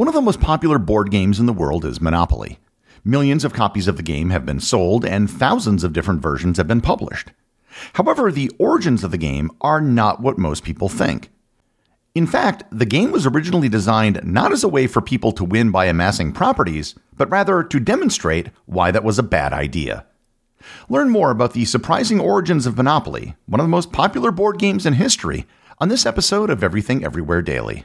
One of the most popular board games in the world is Monopoly. Millions of copies of the game have been sold, and thousands of different versions have been published. However, the origins of the game are not what most people think. In fact, the game was originally designed not as a way for people to win by amassing properties, but rather to demonstrate why that was a bad idea. Learn more about the surprising origins of Monopoly, one of the most popular board games in history, on this episode of Everything Everywhere Daily.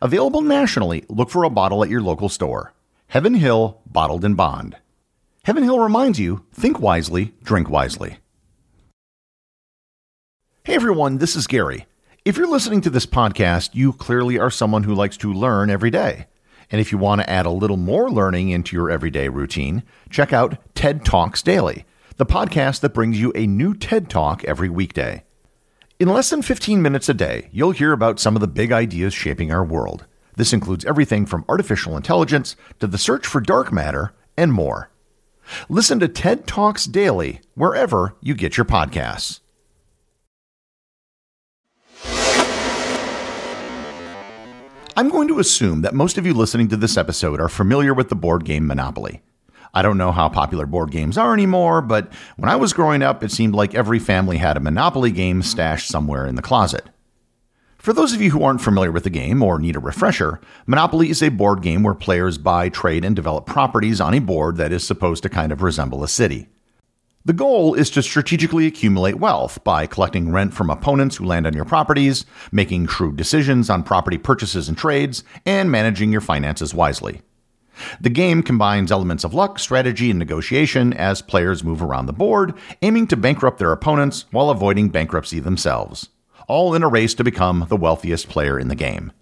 Available nationally, look for a bottle at your local store. Heaven Hill Bottled in Bond. Heaven Hill reminds you think wisely, drink wisely. Hey everyone, this is Gary. If you're listening to this podcast, you clearly are someone who likes to learn every day. And if you want to add a little more learning into your everyday routine, check out TED Talks Daily, the podcast that brings you a new TED Talk every weekday. In less than 15 minutes a day, you'll hear about some of the big ideas shaping our world. This includes everything from artificial intelligence to the search for dark matter and more. Listen to TED Talks daily wherever you get your podcasts. I'm going to assume that most of you listening to this episode are familiar with the board game Monopoly. I don't know how popular board games are anymore, but when I was growing up, it seemed like every family had a Monopoly game stashed somewhere in the closet. For those of you who aren't familiar with the game or need a refresher, Monopoly is a board game where players buy, trade, and develop properties on a board that is supposed to kind of resemble a city. The goal is to strategically accumulate wealth by collecting rent from opponents who land on your properties, making shrewd decisions on property purchases and trades, and managing your finances wisely. The game combines elements of luck, strategy, and negotiation as players move around the board, aiming to bankrupt their opponents while avoiding bankruptcy themselves, all in a race to become the wealthiest player in the game.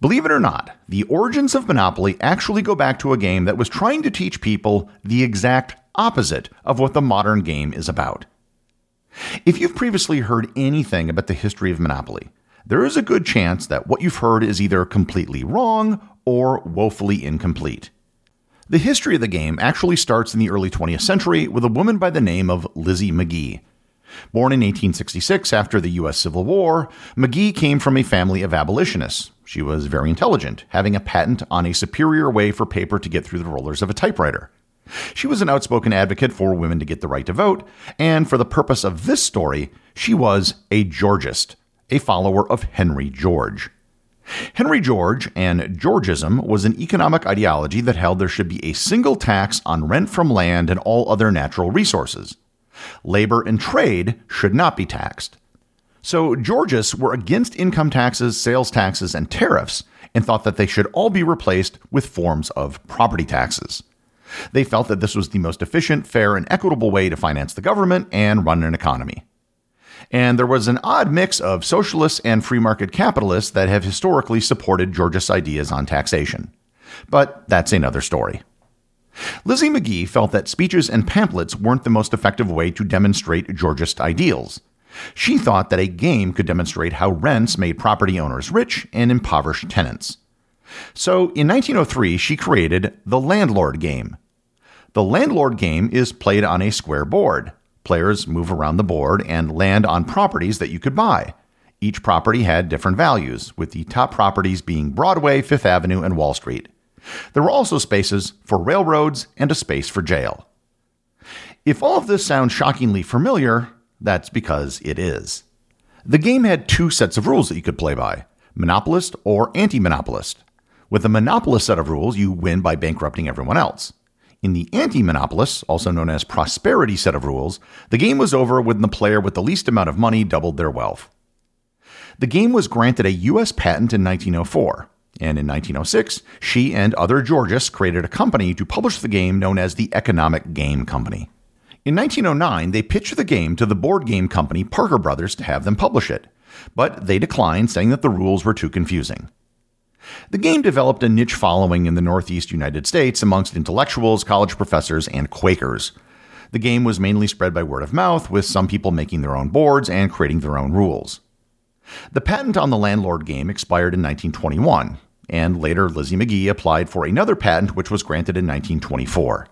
Believe it or not, the origins of Monopoly actually go back to a game that was trying to teach people the exact opposite of what the modern game is about. If you've previously heard anything about the history of Monopoly, there is a good chance that what you've heard is either completely wrong or woefully incomplete. The history of the game actually starts in the early 20th century with a woman by the name of Lizzie Magie. Born in 1866 after the U.S. Civil War, Magie came from a family of abolitionists. She was very intelligent, having a patent on a superior way for paper to get through the rollers of a typewriter. She was an outspoken advocate for women to get the right to vote, and for the purpose of this story, she was a Georgist, a follower of Henry George. Henry George and Georgism was an economic ideology that held there should be a single tax on rent from land and all other natural resources. Labor and trade should not be taxed. So, Georgists were against income taxes, sales taxes, and tariffs, and thought that they should all be replaced with forms of property taxes. They felt that this was the most efficient, fair, and equitable way to finance the government and run an economy and there was an odd mix of socialists and free market capitalists that have historically supported Georgist ideas on taxation. But that's another story. Lizzie Magie felt that speeches and pamphlets weren't the most effective way to demonstrate Georgist ideals. She thought that a game could demonstrate how rents made property owners rich and impoverished tenants. So in 1903, she created the Landlord game. The Landlord game is played on a square board. Players move around the board and land on properties that you could buy. Each property had different values, with the top properties being Broadway, Fifth Avenue, and Wall Street. There were also spaces for railroads and a space for jail. If all of this sounds shockingly familiar, that's because it is. The game had two sets of rules that you could play by monopolist or anti monopolist. With the monopolist set of rules, you win by bankrupting everyone else. In the anti monopolist, also known as prosperity set of rules, the game was over when the player with the least amount of money doubled their wealth. The game was granted a U.S. patent in 1904, and in 1906, she and other Georgists created a company to publish the game known as the Economic Game Company. In 1909, they pitched the game to the board game company Parker Brothers to have them publish it, but they declined, saying that the rules were too confusing. The game developed a niche following in the Northeast United States amongst intellectuals, college professors, and Quakers. The game was mainly spread by word of mouth, with some people making their own boards and creating their own rules. The patent on the landlord game expired in 1921, and later Lizzie Magie applied for another patent which was granted in 1924.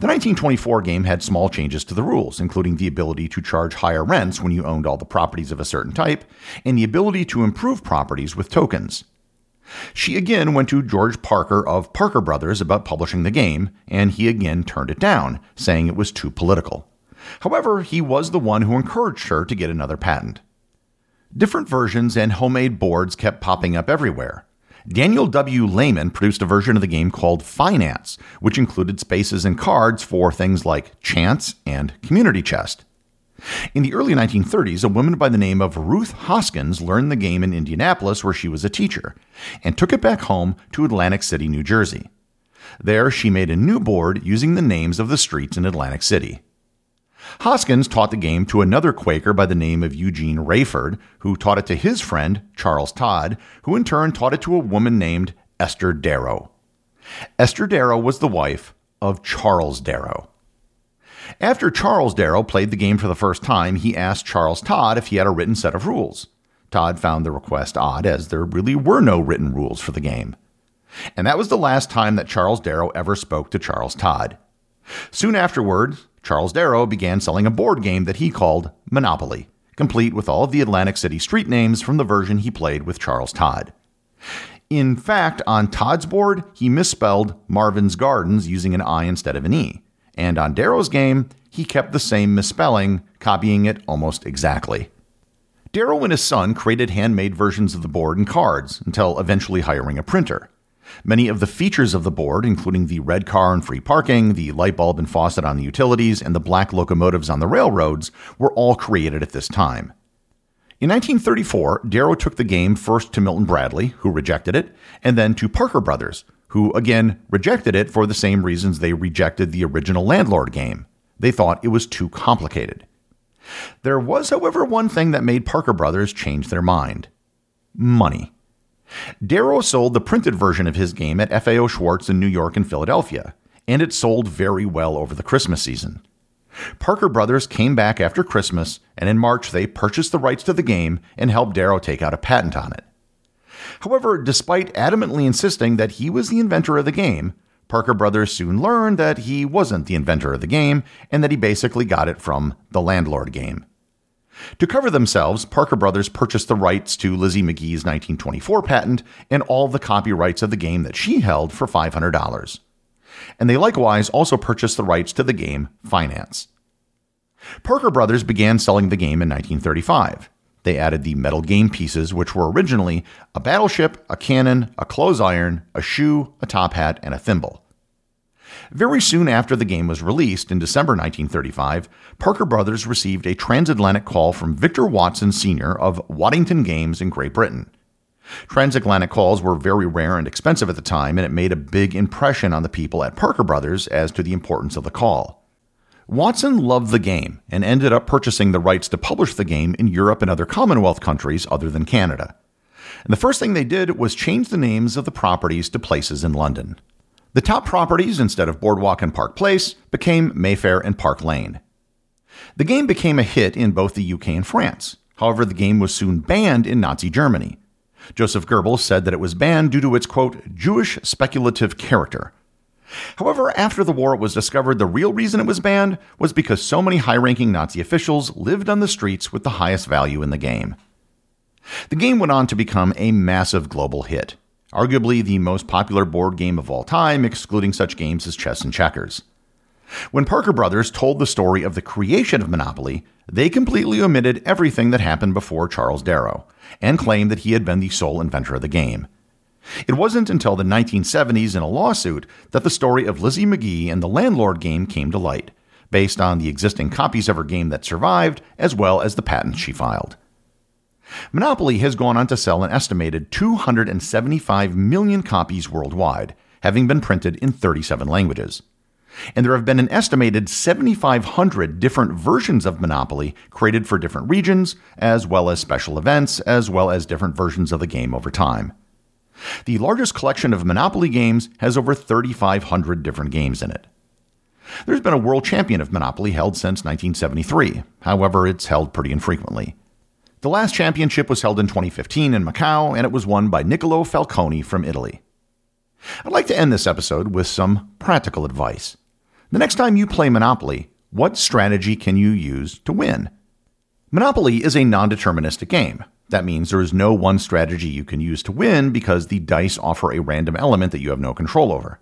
The 1924 game had small changes to the rules, including the ability to charge higher rents when you owned all the properties of a certain type, and the ability to improve properties with tokens. She again went to George Parker of Parker Brothers about publishing the game, and he again turned it down, saying it was too political. However, he was the one who encouraged her to get another patent. Different versions and homemade boards kept popping up everywhere. Daniel W. Layman produced a version of the game called Finance, which included spaces and cards for things like chance and community chest. In the early 1930s, a woman by the name of Ruth Hoskins learned the game in Indianapolis, where she was a teacher, and took it back home to Atlantic City, New Jersey. There, she made a new board using the names of the streets in Atlantic City. Hoskins taught the game to another Quaker by the name of Eugene Raiford, who taught it to his friend, Charles Todd, who in turn taught it to a woman named Esther Darrow. Esther Darrow was the wife of Charles Darrow. After Charles Darrow played the game for the first time, he asked Charles Todd if he had a written set of rules. Todd found the request odd, as there really were no written rules for the game. And that was the last time that Charles Darrow ever spoke to Charles Todd. Soon afterward, Charles Darrow began selling a board game that he called Monopoly, complete with all of the Atlantic City street names from the version he played with Charles Todd. In fact, on Todd's board, he misspelled Marvin's Gardens using an I instead of an E. And on Darrow's game, he kept the same misspelling, copying it almost exactly. Darrow and his son created handmade versions of the board and cards until eventually hiring a printer. Many of the features of the board, including the red car and free parking, the light bulb and faucet on the utilities, and the black locomotives on the railroads, were all created at this time. In 1934, Darrow took the game first to Milton Bradley, who rejected it, and then to Parker Brothers, who again rejected it for the same reasons they rejected the original Landlord game. They thought it was too complicated. There was, however, one thing that made Parker Brothers change their mind money. Darrow sold the printed version of his game at FAO Schwarz in New York and Philadelphia, and it sold very well over the Christmas season. Parker Brothers came back after Christmas, and in March they purchased the rights to the game and helped Darrow take out a patent on it. However, despite adamantly insisting that he was the inventor of the game, Parker Brothers soon learned that he wasn't the inventor of the game and that he basically got it from the landlord game. To cover themselves, Parker Brothers purchased the rights to Lizzie Magie's 1924 patent and all the copyrights of the game that she held for $500. And they likewise also purchased the rights to the game Finance. Parker Brothers began selling the game in 1935. They added the metal game pieces, which were originally a battleship, a cannon, a clothes iron, a shoe, a top hat, and a thimble. Very soon after the game was released in December 1935, Parker Brothers received a transatlantic call from Victor Watson Sr. of Waddington Games in Great Britain. Transatlantic calls were very rare and expensive at the time, and it made a big impression on the people at Parker Brothers as to the importance of the call. Watson loved the game and ended up purchasing the rights to publish the game in Europe and other Commonwealth countries other than Canada. And the first thing they did was change the names of the properties to places in London. The top properties, instead of Boardwalk and Park Place, became Mayfair and Park Lane. The game became a hit in both the UK and France. However, the game was soon banned in Nazi Germany. Joseph Goebbels said that it was banned due to its, quote, Jewish speculative character. However, after the war, it was discovered the real reason it was banned was because so many high ranking Nazi officials lived on the streets with the highest value in the game. The game went on to become a massive global hit arguably the most popular board game of all time, excluding such games as chess and checkers. When Parker Brothers told the story of the creation of Monopoly, they completely omitted everything that happened before Charles Darrow and claimed that he had been the sole inventor of the game. It wasn't until the 1970s in a lawsuit that the story of Lizzie Magie and the Landlord game came to light, based on the existing copies of her game that survived, as well as the patents she filed. Monopoly has gone on to sell an estimated 275 million copies worldwide, having been printed in 37 languages. And there have been an estimated 7,500 different versions of Monopoly created for different regions, as well as special events, as well as different versions of the game over time. The largest collection of Monopoly games has over 3,500 different games in it. There's been a world champion of Monopoly held since 1973, however, it's held pretty infrequently. The last championship was held in 2015 in Macau, and it was won by Niccolo Falconi from Italy. I'd like to end this episode with some practical advice. The next time you play Monopoly, what strategy can you use to win? Monopoly is a non deterministic game. That means there is no one strategy you can use to win because the dice offer a random element that you have no control over.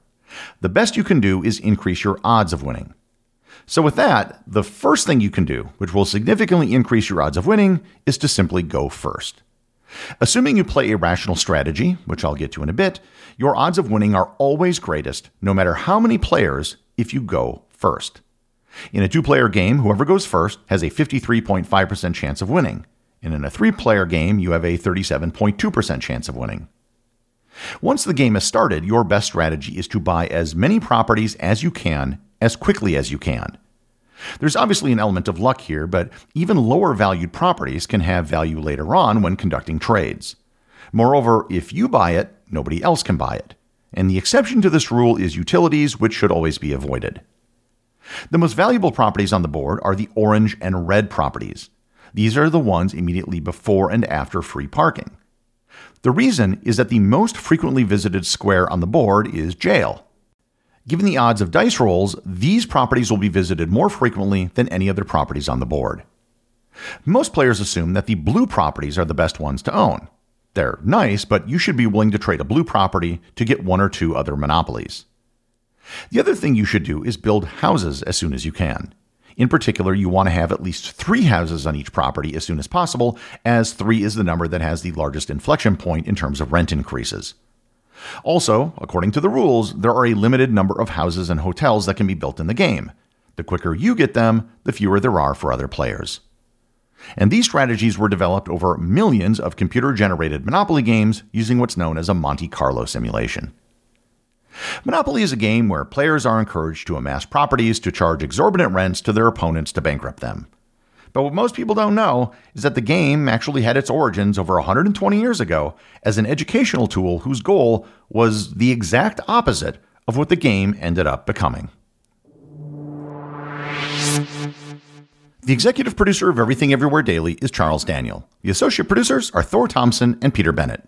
The best you can do is increase your odds of winning. So, with that, the first thing you can do, which will significantly increase your odds of winning, is to simply go first. Assuming you play a rational strategy, which I'll get to in a bit, your odds of winning are always greatest, no matter how many players, if you go first. In a two player game, whoever goes first has a 53.5% chance of winning. And in a three player game, you have a 37.2% chance of winning. Once the game has started, your best strategy is to buy as many properties as you can as quickly as you can. There's obviously an element of luck here, but even lower valued properties can have value later on when conducting trades. Moreover, if you buy it, nobody else can buy it. And the exception to this rule is utilities, which should always be avoided. The most valuable properties on the board are the orange and red properties. These are the ones immediately before and after free parking. The reason is that the most frequently visited square on the board is jail. Given the odds of dice rolls, these properties will be visited more frequently than any other properties on the board. Most players assume that the blue properties are the best ones to own. They're nice, but you should be willing to trade a blue property to get one or two other monopolies. The other thing you should do is build houses as soon as you can. In particular, you want to have at least three houses on each property as soon as possible, as three is the number that has the largest inflection point in terms of rent increases. Also, according to the rules, there are a limited number of houses and hotels that can be built in the game. The quicker you get them, the fewer there are for other players. And these strategies were developed over millions of computer generated Monopoly games using what's known as a Monte Carlo simulation. Monopoly is a game where players are encouraged to amass properties to charge exorbitant rents to their opponents to bankrupt them. But what most people don't know is that the game actually had its origins over 120 years ago as an educational tool whose goal was the exact opposite of what the game ended up becoming. The executive producer of Everything Everywhere Daily is Charles Daniel. The associate producers are Thor Thompson and Peter Bennett.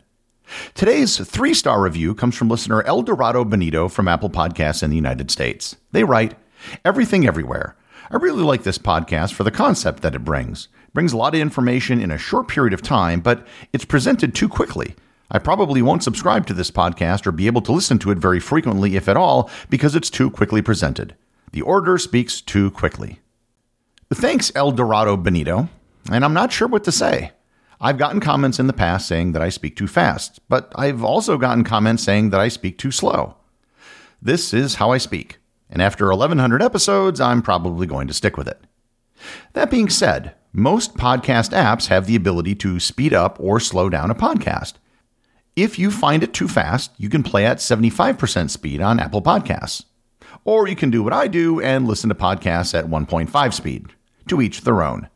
Today's three star review comes from listener El Dorado Benito from Apple Podcasts in the United States. They write Everything Everywhere I really like this podcast for the concept that it brings. It brings a lot of information in a short period of time, but it's presented too quickly. I probably won't subscribe to this podcast or be able to listen to it very frequently, if at all, because it's too quickly presented. The order speaks too quickly. Thanks, El Dorado Benito, and I'm not sure what to say. I've gotten comments in the past saying that I speak too fast, but I've also gotten comments saying that I speak too slow. This is how I speak and after 1100 episodes, I'm probably going to stick with it. That being said, most podcast apps have the ability to speed up or slow down a podcast. If you find it too fast, you can play at 75% speed on Apple Podcasts. Or you can do what I do and listen to podcasts at 1.5 speed. To each their own.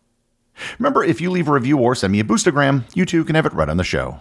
Remember, if you leave a review or send me a boostagram, you too can have it read on the show.